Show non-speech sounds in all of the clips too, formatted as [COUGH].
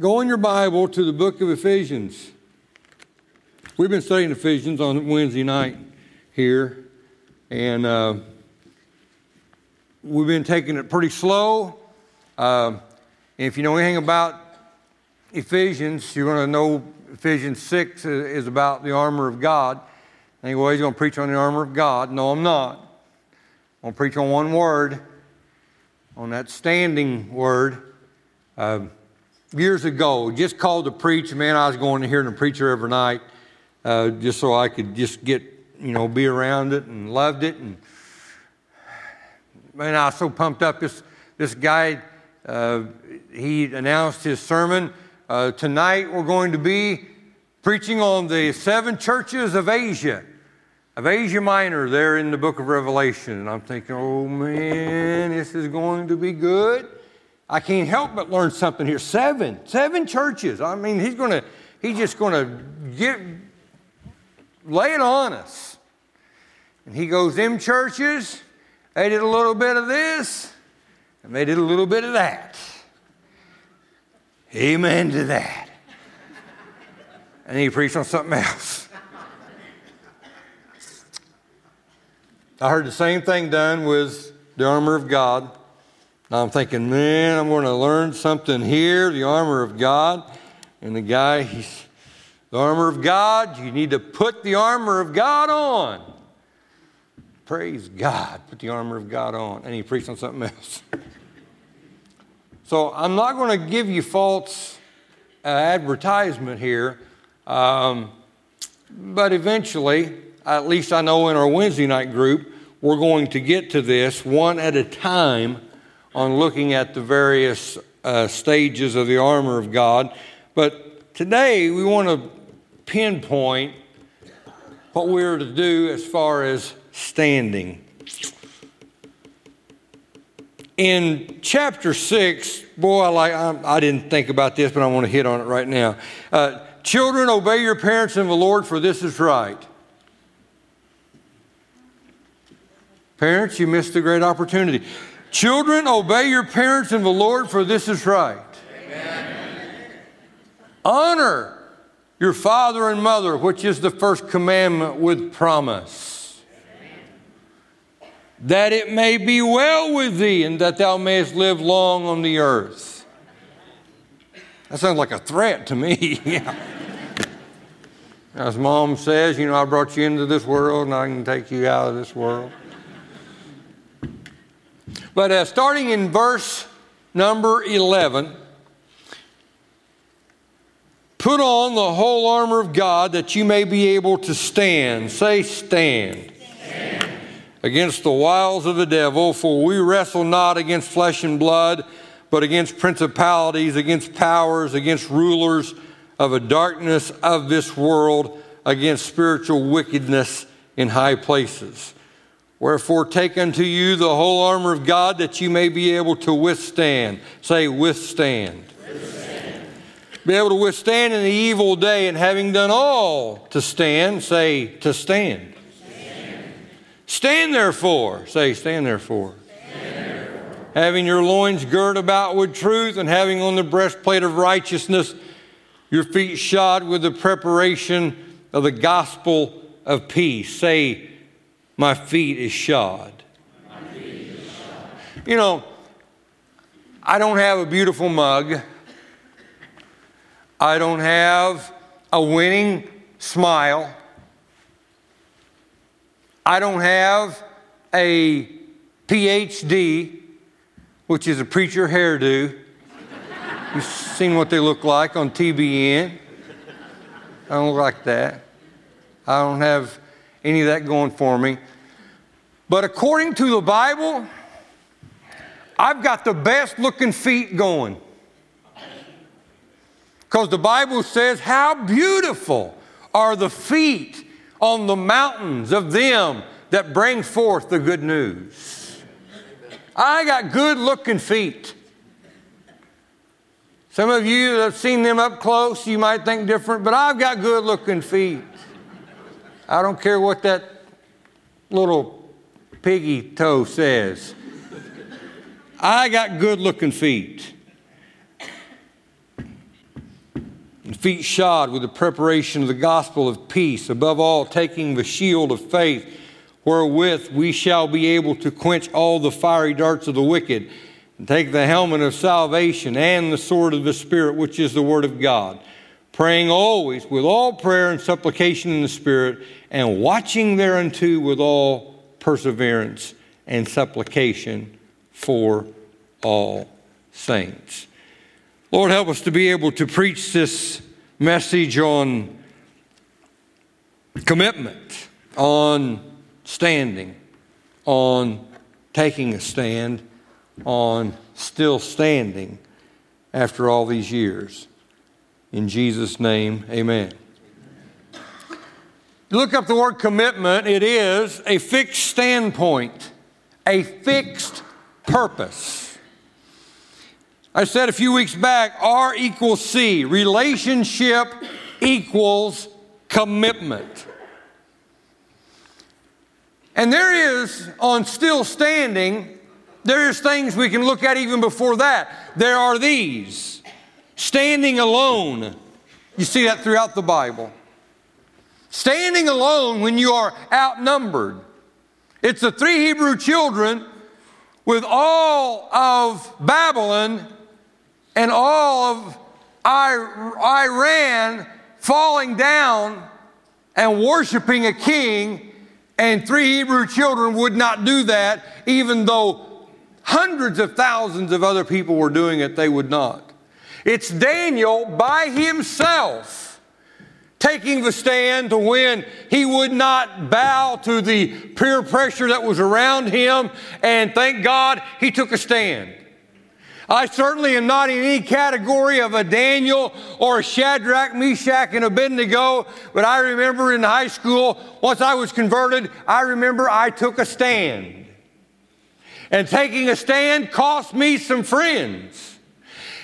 Go in your Bible to the book of Ephesians. We've been studying Ephesians on Wednesday night here, and uh, we've been taking it pretty slow. Uh, if you know anything about Ephesians, you're going to know Ephesians 6 is about the armor of God. I think, well, he's going to preach on the armor of God. No, I'm not. I'm going to preach on one word, on that standing word. Uh, years ago, just called to preach. Man, I was going to hear the preacher every night uh, just so I could just get, you know, be around it and loved it. And man, I was so pumped up. This, this guy, uh, he announced his sermon. Uh, tonight we're going to be preaching on the seven churches of Asia, of Asia Minor, there in the book of Revelation. And I'm thinking, oh man, this is going to be good. I can't help but learn something here. Seven, seven churches. I mean, he's going to, he's just going to get, lay it on us. And he goes, them churches, they did a little bit of this, and they did a little bit of that. Amen to that. And he preached on something else. I heard the same thing done with the armor of God. I'm thinking, man, I'm going to learn something here, the armor of God. And the guy, he's, the armor of God, you need to put the armor of God on. Praise God, put the armor of God on. And he preached on something else. so I'm not going to give you false uh, advertisement here, um, but eventually, at least I know in our Wednesday night group, we're going to get to this one at a time on looking at the various uh, stages of the armor of God. But today we want to pinpoint what we're to do as far as standing. In chapter 6, boy, I, like, I, I didn't think about this, but I want to hit on it right now. Uh, Children, obey your parents in the Lord, for this is right. Parents, you missed a great opportunity. Children, obey your parents in the Lord, for this is right. Amen. Honor your father and mother, which is the first commandment with promise. Amen. That it may be well with thee, and that thou mayest live long on the earth. That sounds like a threat to me. [LAUGHS] As mom says, you know, I brought you into this world and I can take you out of this world. But uh, starting in verse number 11, put on the whole armor of God that you may be able to stand. Say, stand. stand. Against the wiles of the devil, for we wrestle not against flesh and blood, but against principalities, against powers, against rulers of a darkness of this world, against spiritual wickedness in high places. Wherefore, take unto you the whole armor of God that you may be able to withstand. Say, withstand. withstand. Be able to withstand in the evil day, and having done all to stand, say, to stand. Stand, stand therefore. Say, stand therefore. stand therefore. Having your loins girt about with truth, and having on the breastplate of righteousness, your feet shod with the preparation of the gospel of peace. Say, my feet is shod. You know, I don't have a beautiful mug. I don't have a winning smile. I don't have a PhD, which is a preacher hairdo. You've seen what they look like on TBN. I don't look like that. I don't have any of that going for me. But according to the Bible, I've got the best looking feet going. Because the Bible says, How beautiful are the feet on the mountains of them that bring forth the good news. I got good looking feet. Some of you that have seen them up close, you might think different, but I've got good looking feet. I don't care what that little piggy toe says. I got good looking feet. and feet shod with the preparation of the gospel of peace, above all, taking the shield of faith, wherewith we shall be able to quench all the fiery darts of the wicked, and take the helmet of salvation and the sword of the Spirit, which is the word of God, praying always with all prayer and supplication in the Spirit, and watching thereunto with all perseverance and supplication for all saints. Lord, help us to be able to preach this message on commitment, on standing, on taking a stand, on still standing after all these years. In Jesus' name, amen. Look up the word commitment. It is a fixed standpoint, a fixed purpose. I said a few weeks back R equals C. Relationship equals commitment. And there is, on still standing, there is things we can look at even before that. There are these standing alone. You see that throughout the Bible. Standing alone when you are outnumbered. It's the three Hebrew children with all of Babylon and all of Iran falling down and worshiping a king, and three Hebrew children would not do that, even though hundreds of thousands of other people were doing it, they would not. It's Daniel by himself taking the stand to win. He would not bow to the peer pressure that was around him, and thank God he took a stand. I certainly am not in any category of a Daniel or a Shadrach, Meshach, and Abednego, but I remember in high school, once I was converted, I remember I took a stand. And taking a stand cost me some friends.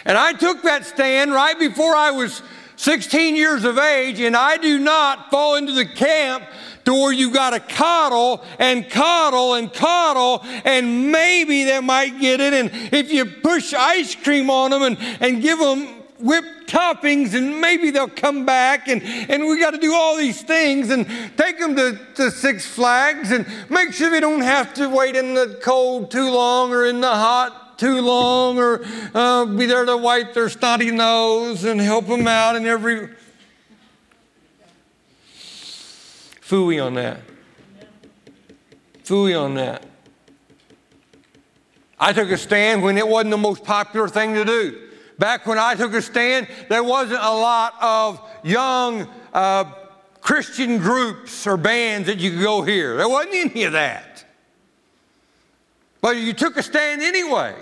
And I took that stand right before I was 16 years of age, and I do not fall into the camp to where you got to coddle and coddle and coddle, and maybe they might get it. And if you push ice cream on them and, and give them whipped toppings and maybe they'll come back and, and we got to do all these things and take them to, to Six Flags and make sure they don't have to wait in the cold too long or in the hot too long or uh, be there to wipe their snotty nose and help them out in every Fooey on that. Fooey on that. I took a stand when it wasn't the most popular thing to do. Back when I took a stand, there wasn't a lot of young uh, Christian groups or bands that you could go hear. There wasn't any of that. But you took a stand anyway.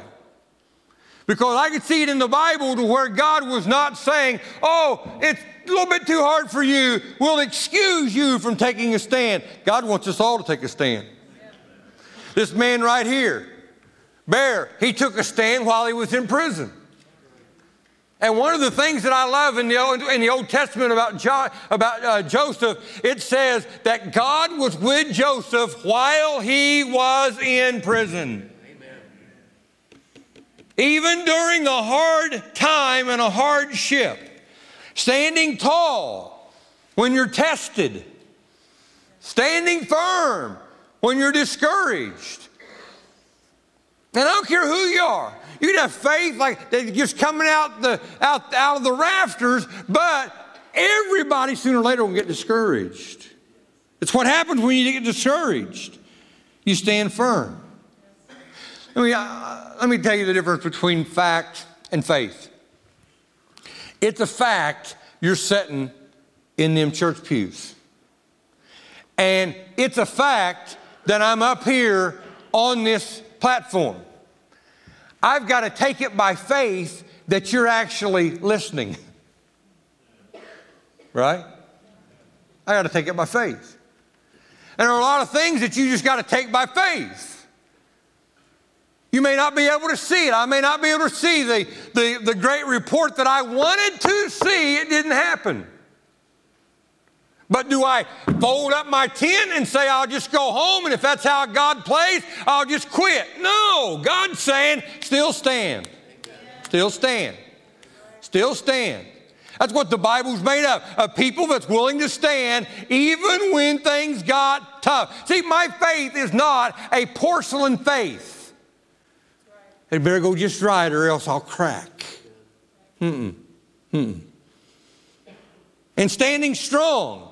Because I could see it in the Bible to where God was not saying, oh, it's a little bit too hard for you. We'll excuse you from taking a stand. God wants us all to take a stand. This man right here, Bear, he took a stand while he was in prison. And one of the things that I love in the Old, in the Old Testament about, jo, about uh, Joseph, it says that God was with Joseph while he was in prison. Even during a hard time and a hardship, standing tall when you're tested, standing firm when you're discouraged. And I don't care who you are. You can have faith like just coming out the out, out of the rafters, but everybody sooner or later will get discouraged. It's what happens when you get discouraged. You stand firm. Let me, uh, let me tell you the difference between fact and faith. It's a fact you're sitting in them church pews. And it's a fact that I'm up here on this platform. I've got to take it by faith that you're actually listening. Right? I got to take it by faith. And there are a lot of things that you just got to take by faith. You may not be able to see it. I may not be able to see the, the, the great report that I wanted to see. It didn't happen. But do I fold up my tent and say, I'll just go home, and if that's how God plays, I'll just quit? No, God's saying, still stand. Still stand. Still stand. That's what the Bible's made of, people that's willing to stand even when things got tough. See, my faith is not a porcelain faith. It better go just right or else I'll crack. Mm-mm. Mm-mm. And standing strong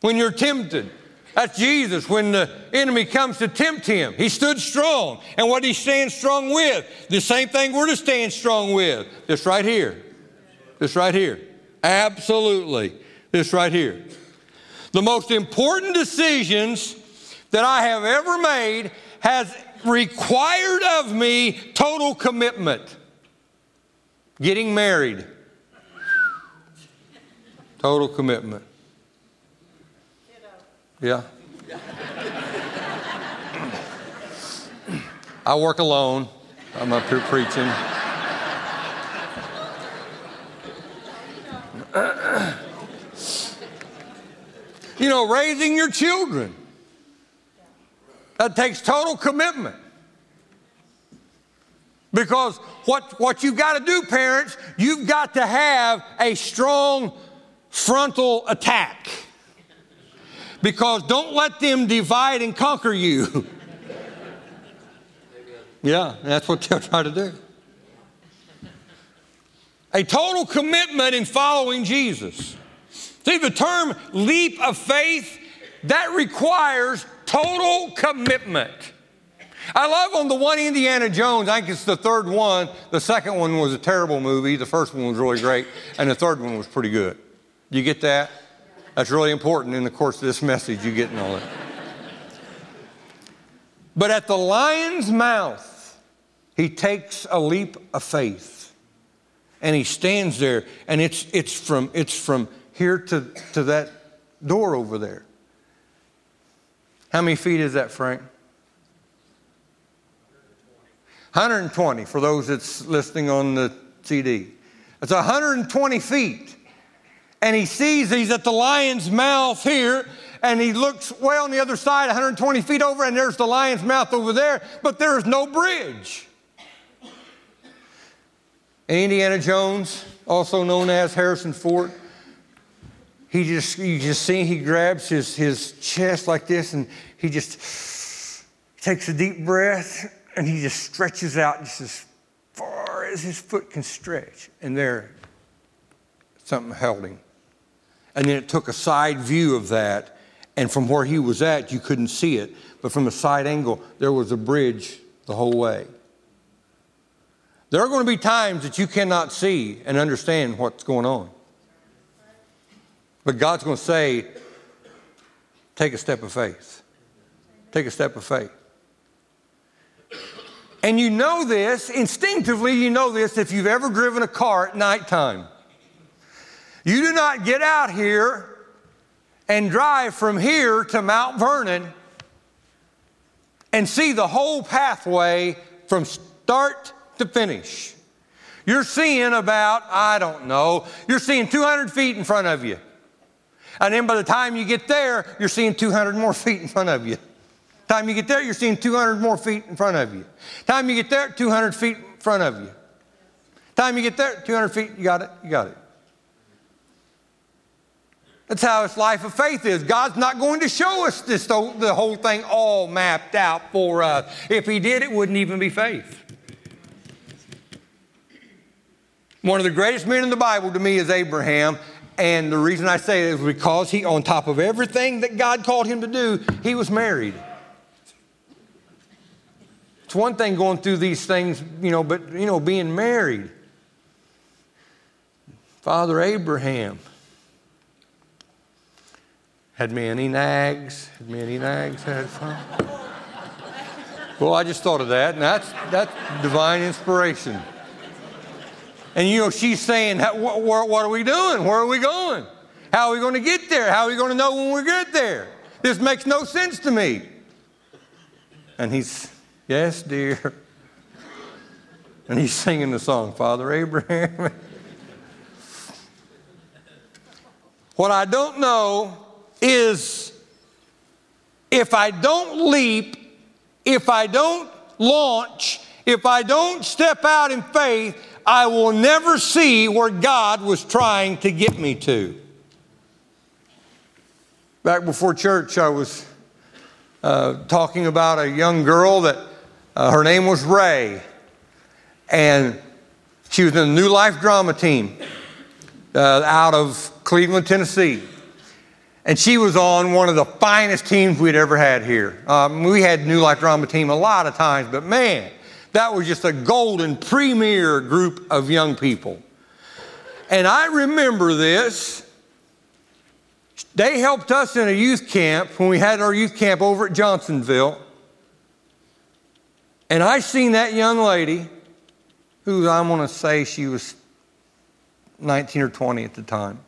when you're tempted. That's Jesus when the enemy comes to tempt him. He stood strong. And what he stand strong with? The same thing we're to stand strong with. This right here. This right here. Absolutely. This right here. The most important decisions that I have ever made has required of me total commitment. Getting married. Total commitment. Yeah. I work alone. I'm up here preaching. you know, raising your children. That takes total commitment. Because what, what you've got to do, parents, you've got to have a strong frontal attack. Because don't let them divide and conquer you. [LAUGHS] yeah, that's what they'll try to do. A total commitment in following Jesus. See, the term leap of faith, that requires total commitment. I love on the one Indiana Jones, I think it's the third one. The second one was a terrible movie. The first one was really great, and the third one was pretty good. You get that? That's really important in the course of this message, you getting all that. but at the lion's mouth, he takes a leap of faith. And he stands there, and it's, it's, from, it's from here to, to that door over there. How many feet is that, Frank? 120 for those that's listening on the CD. It's 120 feet. And he sees he's at the lion's mouth here, and he looks way on the other side, 120 feet over, and there's the lion's mouth over there, but there is no bridge. Indiana Jones, also known as Harrison Ford, he just, you just see he grabs his, his chest like this and he just takes a deep breath and he just stretches out just as far as his foot can stretch. And there, something held him. And then it took a side view of that. And from where he was at, you couldn't see it. But from a side angle, there was a bridge the whole way. There are going to be times that you cannot see and understand what's going on. But God's going to say, take a step of faith. Take a step of faith. And you know this, instinctively, you know this if you've ever driven a car at nighttime. You do not get out here and drive from here to Mount Vernon and see the whole pathway from start to finish. You're seeing about, I don't know, you're seeing 200 feet in front of you. And then by the time you get there, you're seeing 200 more feet in front of you. Time you get there, you're seeing 200 more feet in front of you. Time you get there, 200 feet in front of you. Time you get there, 200 feet, you got it, you got it. That's how this life of faith is. God's not going to show us this, the whole thing all mapped out for us. If He did, it wouldn't even be faith. One of the greatest men in the Bible to me is Abraham, and the reason I say it is because he, on top of everything that God called him to do, he was married. It's one thing going through these things, you know, but, you know, being married. Father Abraham had many nags, had many nags, had fun. Well, I just thought of that, and that's, that's divine inspiration. And you know, she's saying, what, what are we doing? Where are we going? How are we going to get there? How are we going to know when we get there? This makes no sense to me. And he's, yes, dear. And he's singing the song, Father Abraham. what I don't know is if I don't leap, if I don't launch, if I don't step out in faith, I will never see where God was trying to get me to. Back before church, I was uh, talking about a young girl that uh, her name was Ray, and she was in the New Life drama team uh, out of Cleveland, Tennessee. And she was on one of the finest teams we'd ever had here. Um, we had New Life Drama Team a lot of times, but man, that was just a golden premier group of young people. And I remember this. They helped us in a youth camp when we had our youth camp over at Johnsonville. And I seen that young lady, who I'm going to say she was 19 or 20 at the time.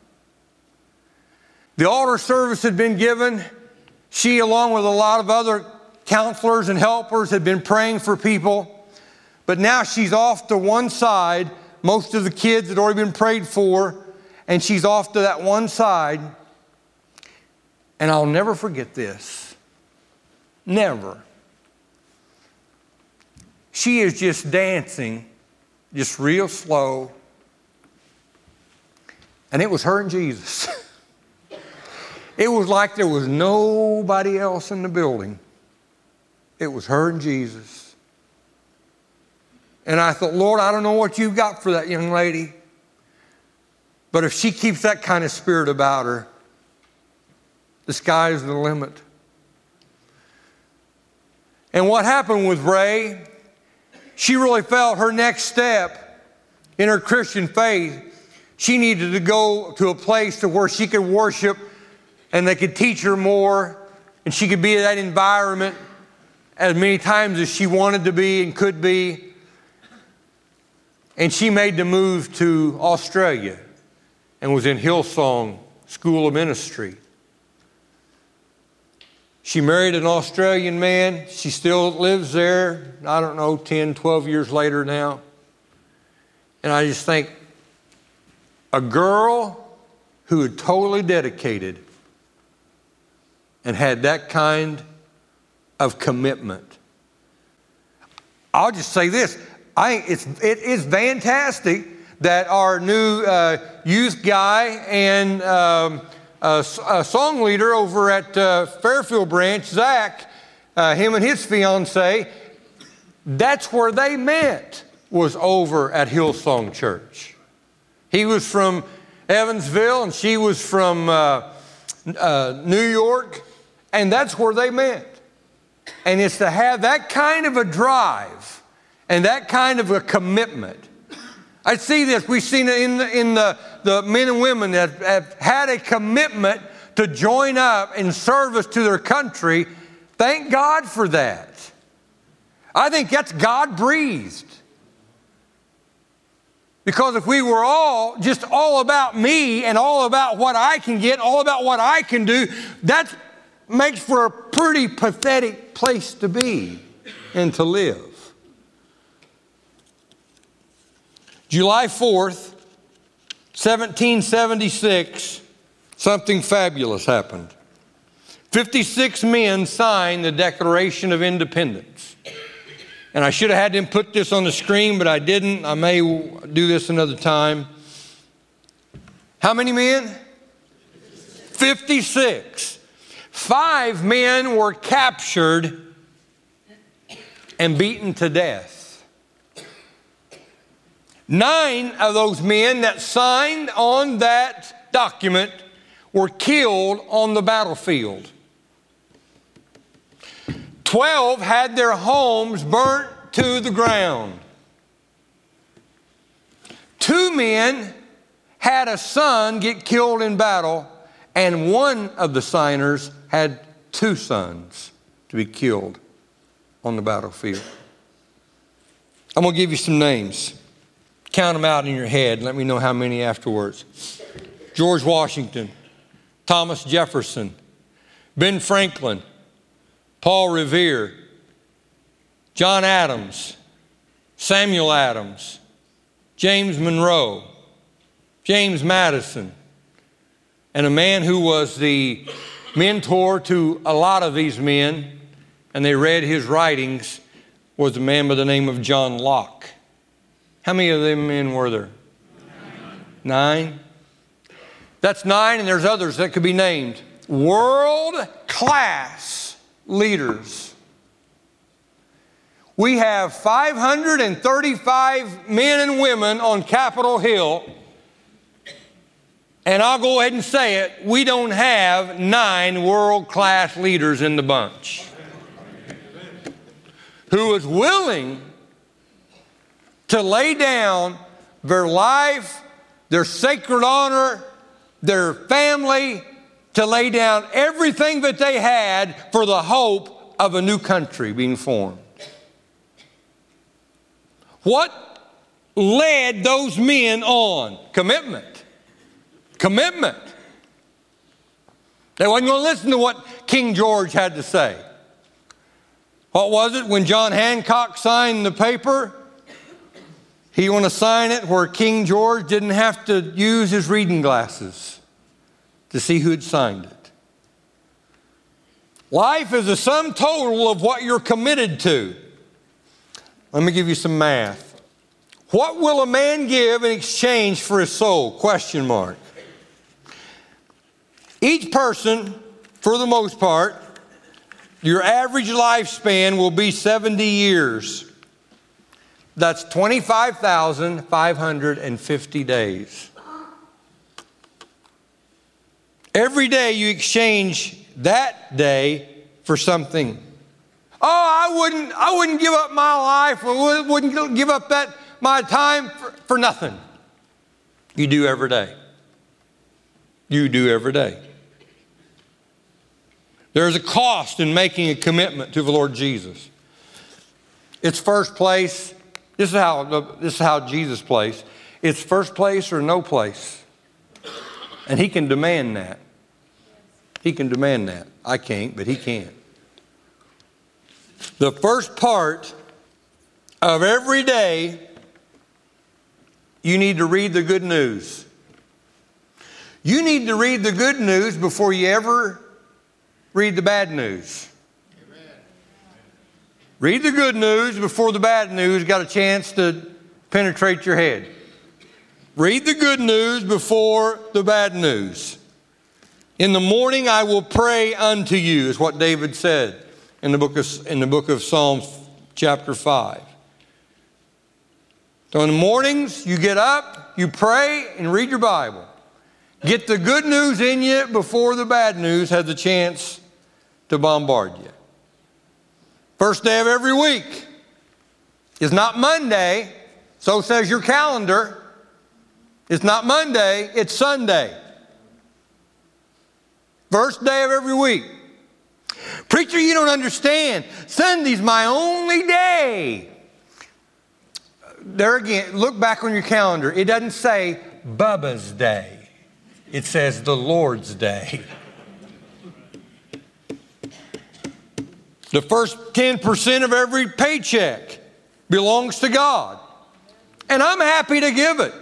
The altar service had been given. She, along with a lot of other counselors and helpers, had been praying for people. But now she's off to one side. Most of the kids had already been prayed for, and she's off to that one side. And I'll never forget this. Never. She is just dancing, just real slow. And it was her and Jesus. [LAUGHS] It was like there was nobody else in the building. It was her and Jesus. And I thought, Lord, I don't know what you've got for that young lady. But if she keeps that kind of spirit about her, the sky's the limit. And what happened with Ray, she really felt her next step in her Christian faith, she needed to go to a place to where she could worship and they could teach her more, and she could be in that environment as many times as she wanted to be and could be. And she made the move to Australia and was in Hillsong School of Ministry. She married an Australian man. She still lives there, I don't know, 10, 12 years later now. And I just think a girl who had totally dedicated and had that kind of commitment. I'll just say this I, it's, it is fantastic that our new uh, youth guy and um, a, a, song leader over at uh, Fairfield Branch, Zach, uh, him and his fiance, that's where they met, was over at Hillsong Church. He was from Evansville and she was from uh, uh, New York. And that's where they met. And it's to have that kind of a drive and that kind of a commitment. I see this. We've seen it in the, in the, the men and women that have had a commitment to join up in service to their country. Thank God for that. I think that's God breathed. Because if we were all just all about me and all about what I can get, all about what I can do, that makes for a pretty pathetic place to be and to live. July 4th, 1776, something fabulous happened. 56 men signed the Declaration of Independence. And I should have had them put this on the screen, but I didn't. I may do this another time. How many men? 56. Five men were captured and beaten to death. Nine of those men that signed on that document were killed on the battlefield. Twelve had their homes burnt to the ground. Two men had a son get killed in battle, and one of the signers had two sons to be killed on the battlefield. I'm going to give you some names. Count them out in your head. And let me know how many afterwards. George Washington, Thomas Jefferson, Ben Franklin, Paul Revere, John Adams, Samuel Adams, James Monroe, James Madison, and a man who was the mentor to a lot of these men, and they read his writings, was a man by the name of John Locke. How many of them men were there? Nine. That's nine, and there's others that could be named. World class leaders. We have 535 men and women on Capitol Hill, and I'll go ahead and say it we don't have nine world class leaders in the bunch who is willing to lay down their life, their sacred honor, their family, to lay down everything that they had for the hope of a new country being formed. What led those men on? Commitment. Commitment. They wasn't going to listen to what King George had to say. What was it when John Hancock signed the paper? He want to sign it where King George didn't have to use his reading glasses to see who had signed it. Life is a sum total of what you're committed to. Let me give you some math. What will a man give in exchange for his soul? Question mark. Each person, for the most part, your average lifespan will be 70 years. That's 25,550 days. Every day you exchange that day for something. Oh, I wouldn't, I wouldn't give up my life or wouldn't give up that, my time for, for nothing. You do every day. You do every day. There's a cost in making a commitment to the Lord Jesus. It's first place. This is how, this is how Jesus plays. It's first place or no place. And he can demand that. He can demand that. I can't, but he can. The first part of every day, you need to read the good news. You need to read the good news before you ever read the bad news. Read the good news before the bad news got a chance to penetrate your head. Read the good news before the bad news. In the morning I will pray unto you, is what David said in the book of, in the book of Psalms, chapter 5. So in the mornings, you get up, you pray, and read your Bible. Get the good news in you before the bad news has a chance to bombard you. First day of every week is not Monday, so says your calendar. It's not Monday, it's Sunday. First day of every week. Preacher, you don't understand. Sunday's my only day. There again, look back on your calendar. It doesn't say Bubba's day, it says the Lord's day. [LAUGHS] The first 10% of every paycheck belongs to God. And I'm happy to give it.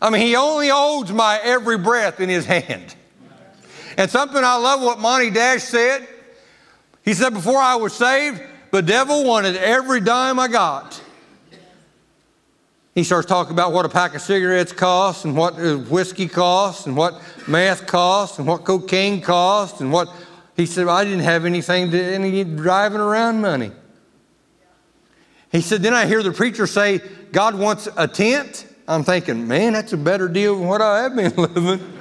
I mean, He only holds my every breath in His hand. And something I love what Monty Dash said. He said, Before I was saved, the devil wanted every dime I got. He starts talking about what a pack of cigarettes costs and what whiskey costs and what meth costs and what cocaine costs and what he said, well, I didn't have anything to any driving around money. He said, Then I hear the preacher say, God wants a tent. I'm thinking, man, that's a better deal than what I have been [LAUGHS] living.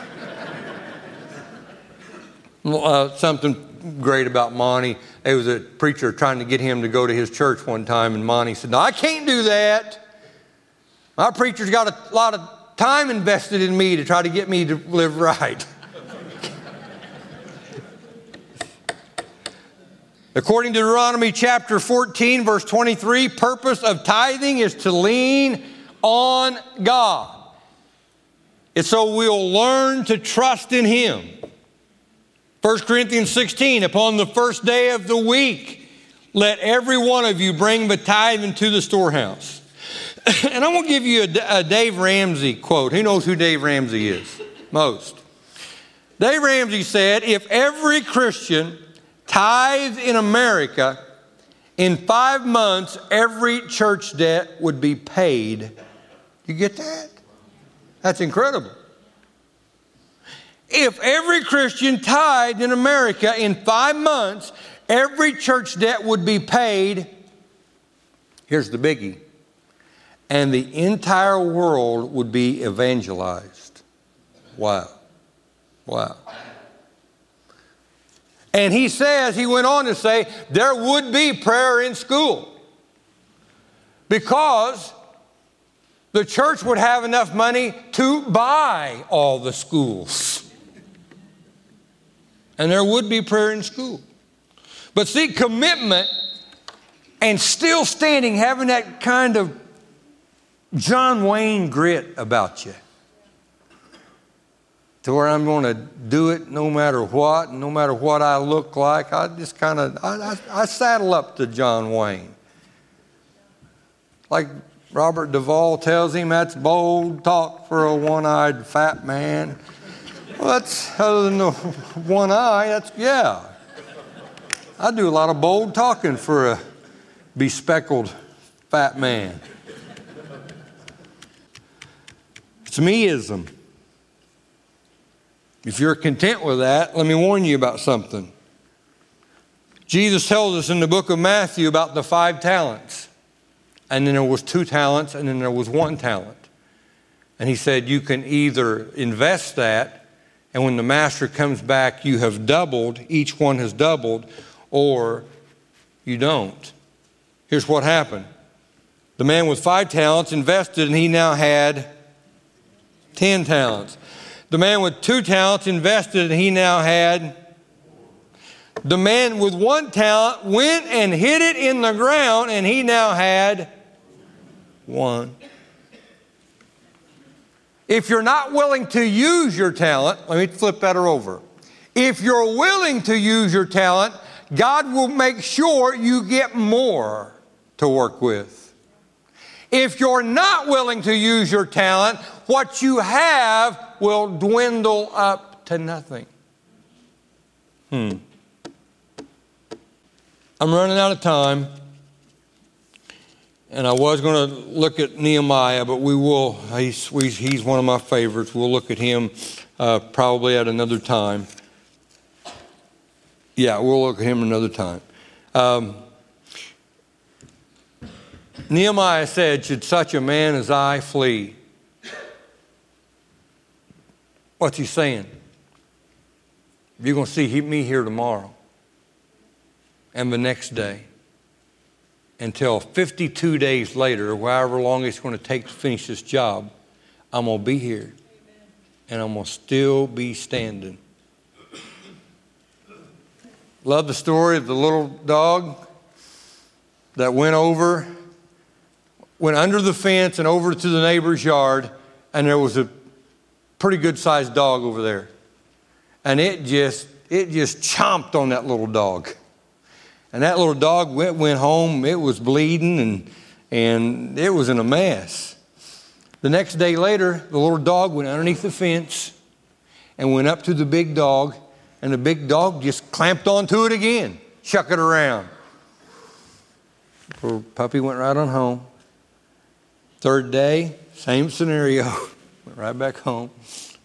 uh, something great about Monty. There was a preacher trying to get him to go to his church one time, and Monty said, No, I can't do that. My preacher's got a lot of time invested in me to try to get me to live right. [LAUGHS] According to Deuteronomy chapter 14, verse 23, purpose of tithing is to lean on God. And so we'll learn to trust in Him. 1 Corinthians 16, upon the first day of the week, let every one of you bring the tithe into the storehouse. [COUGHS] and I'm going to give you a, a Dave Ramsey quote. Who knows who Dave Ramsey is? Most. Dave Ramsey said, if every Christian Tithe in America, in five months, every church debt would be paid You get that? That's incredible. If every Christian tithed in America in five months, every church debt would be paid. Here's the biggie. And the entire world would be evangelized. Wow. Wow. And he says, he went on to say, there would be prayer in school because the church would have enough money to buy all the schools. And there would be prayer in school. But see, commitment and still standing, having that kind of John Wayne grit about you to where I'm going to do it no matter what, no matter what I look like. I just kind of, I, I, I, saddle up to John Wayne. Like Robert Duvall tells him, that's bold talk for a one-eyed fat man. Well, that's other than the [LAUGHS] one eye, that's, yeah. I do a lot of bold talking for a bespeckled fat man. It's meism. If you're content with that, let me warn you about something. Jesus tells us in the book of Matthew about the five talents. And then there was two talents, and then there was one talent. And he said, You can either invest that, and when the master comes back, you have doubled, each one has doubled, or you don't. Here's what happened the man with five talents invested, and he now had 10 talents. The man with two talents invested, and he now had. The man with one talent went and hid it in the ground, and he now had one. If you're not willing to use your talent, let me flip that over. If you're willing to use your talent, God will make sure you get more to work with. If you're not willing to use your talent, what you have will dwindle up to nothing. Hmm. I'm running out of time. And I was going to look at Nehemiah, but we will. He's, he's one of my favorites. We'll look at him uh, probably at another time. Yeah, we'll look at him another time. Um, Nehemiah said, Should such a man as I flee? What's he saying? You're going to see me here tomorrow and the next day until 52 days later, however long it's going to take to finish this job. I'm going to be here and I'm going to still be standing. Love the story of the little dog that went over, went under the fence and over to the neighbor's yard, and there was a pretty good sized dog over there. And it just, it just chomped on that little dog. And that little dog went, went home, it was bleeding and, and it was in a mess. The next day later, the little dog went underneath the fence and went up to the big dog, and the big dog just clamped onto it again, chuck it around. Puppy went right on home. Third day, same scenario. [LAUGHS] Went right back home.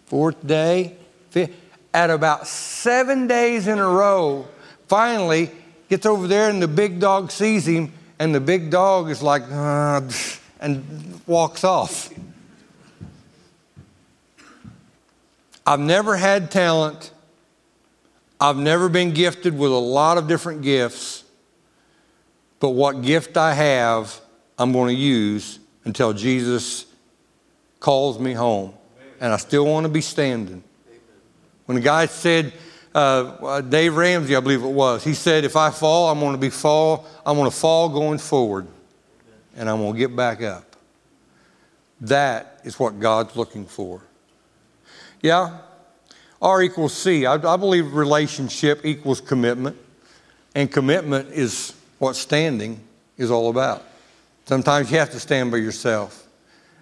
Fourth day, fifth, at about seven days in a row, finally gets over there and the big dog sees him, and the big dog is like, uh, and walks off. I've never had talent. I've never been gifted with a lot of different gifts. But what gift I have, I'm going to use until Jesus calls me home. And I still want to be standing. When the guy said, uh, uh, Dave Ramsey, I believe it was, he said, if I fall, I'm going to be fall, I'm going to fall going forward. And I'm going to get back up. That is what God's looking for. Yeah? R equals C. I, I believe relationship equals commitment. And commitment is what standing is all about. Sometimes you have to stand by yourself.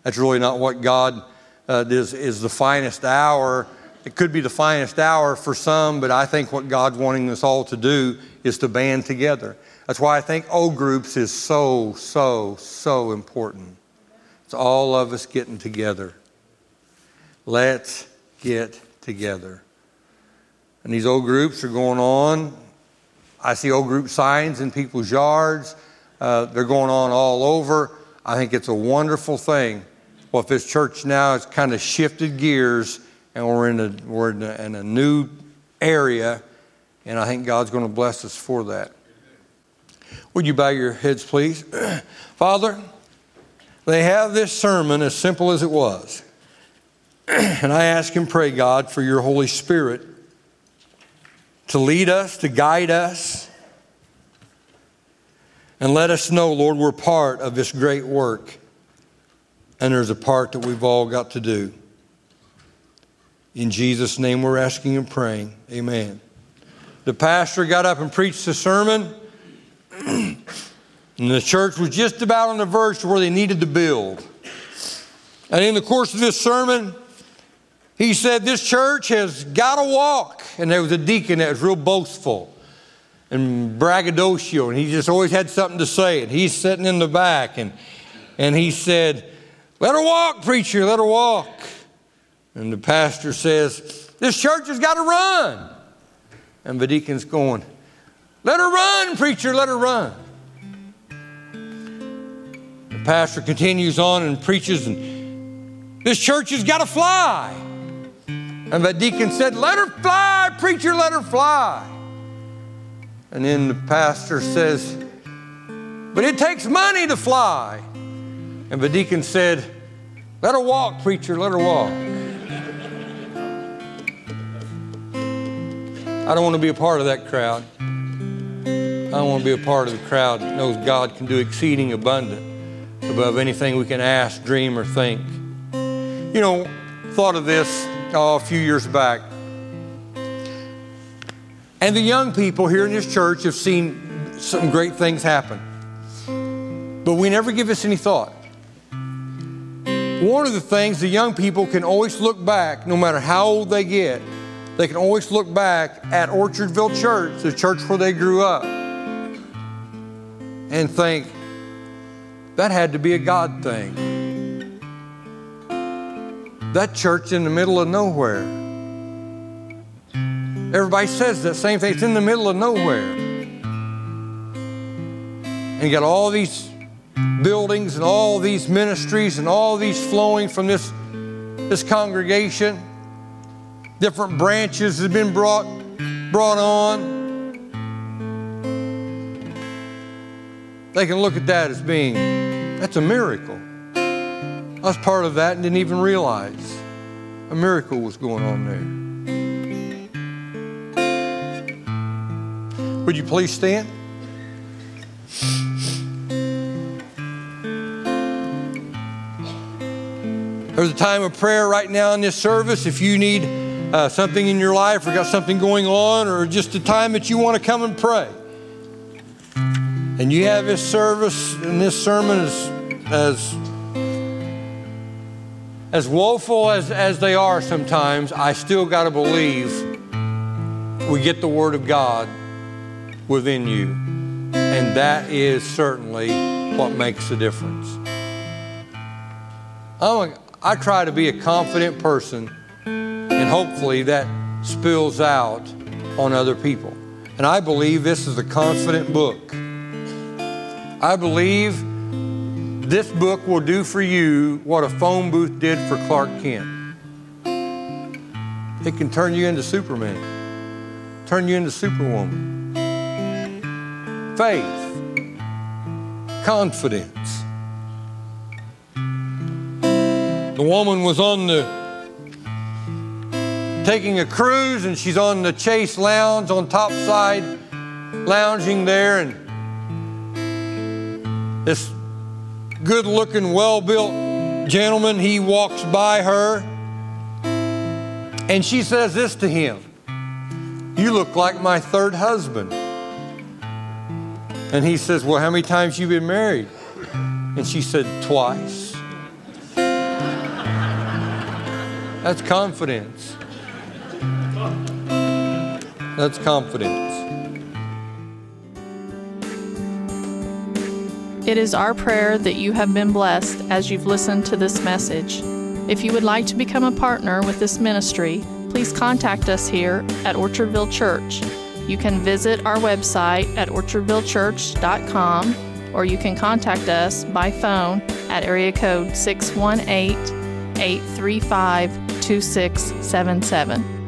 That's really not what God uh, is, is the finest hour. It could be the finest hour for some, but I think what God's wanting us all to do is to band together. That's why I think O groups is so, so, so important. It's all of us getting together. Let's get together. And these old groups are going on. I see old group signs in people's yards. Uh, they're going on all over. I think it's a wonderful thing. Well, if this church now has kind of shifted gears and we're in a, we're in a, in a new area, and I think God's going to bless us for that. Would you bow your heads, please? [CLEARS THROAT] Father, they have this sermon as simple as it was. [CLEARS THROAT] and I ask and pray, God, for your Holy Spirit to lead us, to guide us, and let us know, Lord, we're part of this great work. And there's a part that we've all got to do. In Jesus' name, we're asking and praying. Amen. The pastor got up and preached the sermon, [CLEARS THROAT] and the church was just about on the verge to where they needed to build. And in the course of this sermon, he said, This church has got to walk. And there was a deacon that was real boastful and braggadocio, and he just always had something to say. And he's sitting in the back, and, and he said, Let her walk, preacher, let her walk. And the pastor says, This church has got to run. And the deacon's going, Let her run, preacher, let her run. The pastor continues on and preaches, and this church has got to fly. And the deacon said, Let her fly, preacher, let her fly. And then the pastor says, But it takes money to fly. And the deacon said, Let her walk, preacher, let her walk. I don't want to be a part of that crowd. I don't want to be a part of the crowd that knows God can do exceeding abundant above anything we can ask, dream, or think. You know, thought of this oh, a few years back. And the young people here in this church have seen some great things happen. But we never give this any thought. One of the things the young people can always look back, no matter how old they get, they can always look back at Orchardville Church, the church where they grew up, and think, that had to be a God thing. That church in the middle of nowhere. Everybody says that same thing. It's in the middle of nowhere. And you got all these buildings and all these ministries and all these flowing from this, this congregation. Different branches have been brought, brought on. They can look at that as being, that's a miracle. I was part of that and didn't even realize a miracle was going on there. Would you please stand? There's a time of prayer right now in this service. If you need uh, something in your life or got something going on or just a time that you want to come and pray, and you have this service and this sermon as, as as woeful as, as they are sometimes, I still got to believe we get the Word of God within you. And that is certainly what makes the difference. I'm I try to be a confident person, and hopefully that spills out on other people. And I believe this is a confident book. I believe this book will do for you what a phone booth did for Clark Kent. It can turn you into Superman, turn you into Superwoman. Faith, confidence. The woman was on the taking a cruise and she's on the Chase Lounge on top side, lounging there, and this good looking, well built gentleman, he walks by her and she says this to him You look like my third husband. And he says, Well, how many times you been married? And she said, Twice. That's confidence. That's confidence. It is our prayer that you have been blessed as you've listened to this message. If you would like to become a partner with this ministry, please contact us here at Orchardville Church. You can visit our website at orchardvillechurch.com or you can contact us by phone at area code 618 835 2677.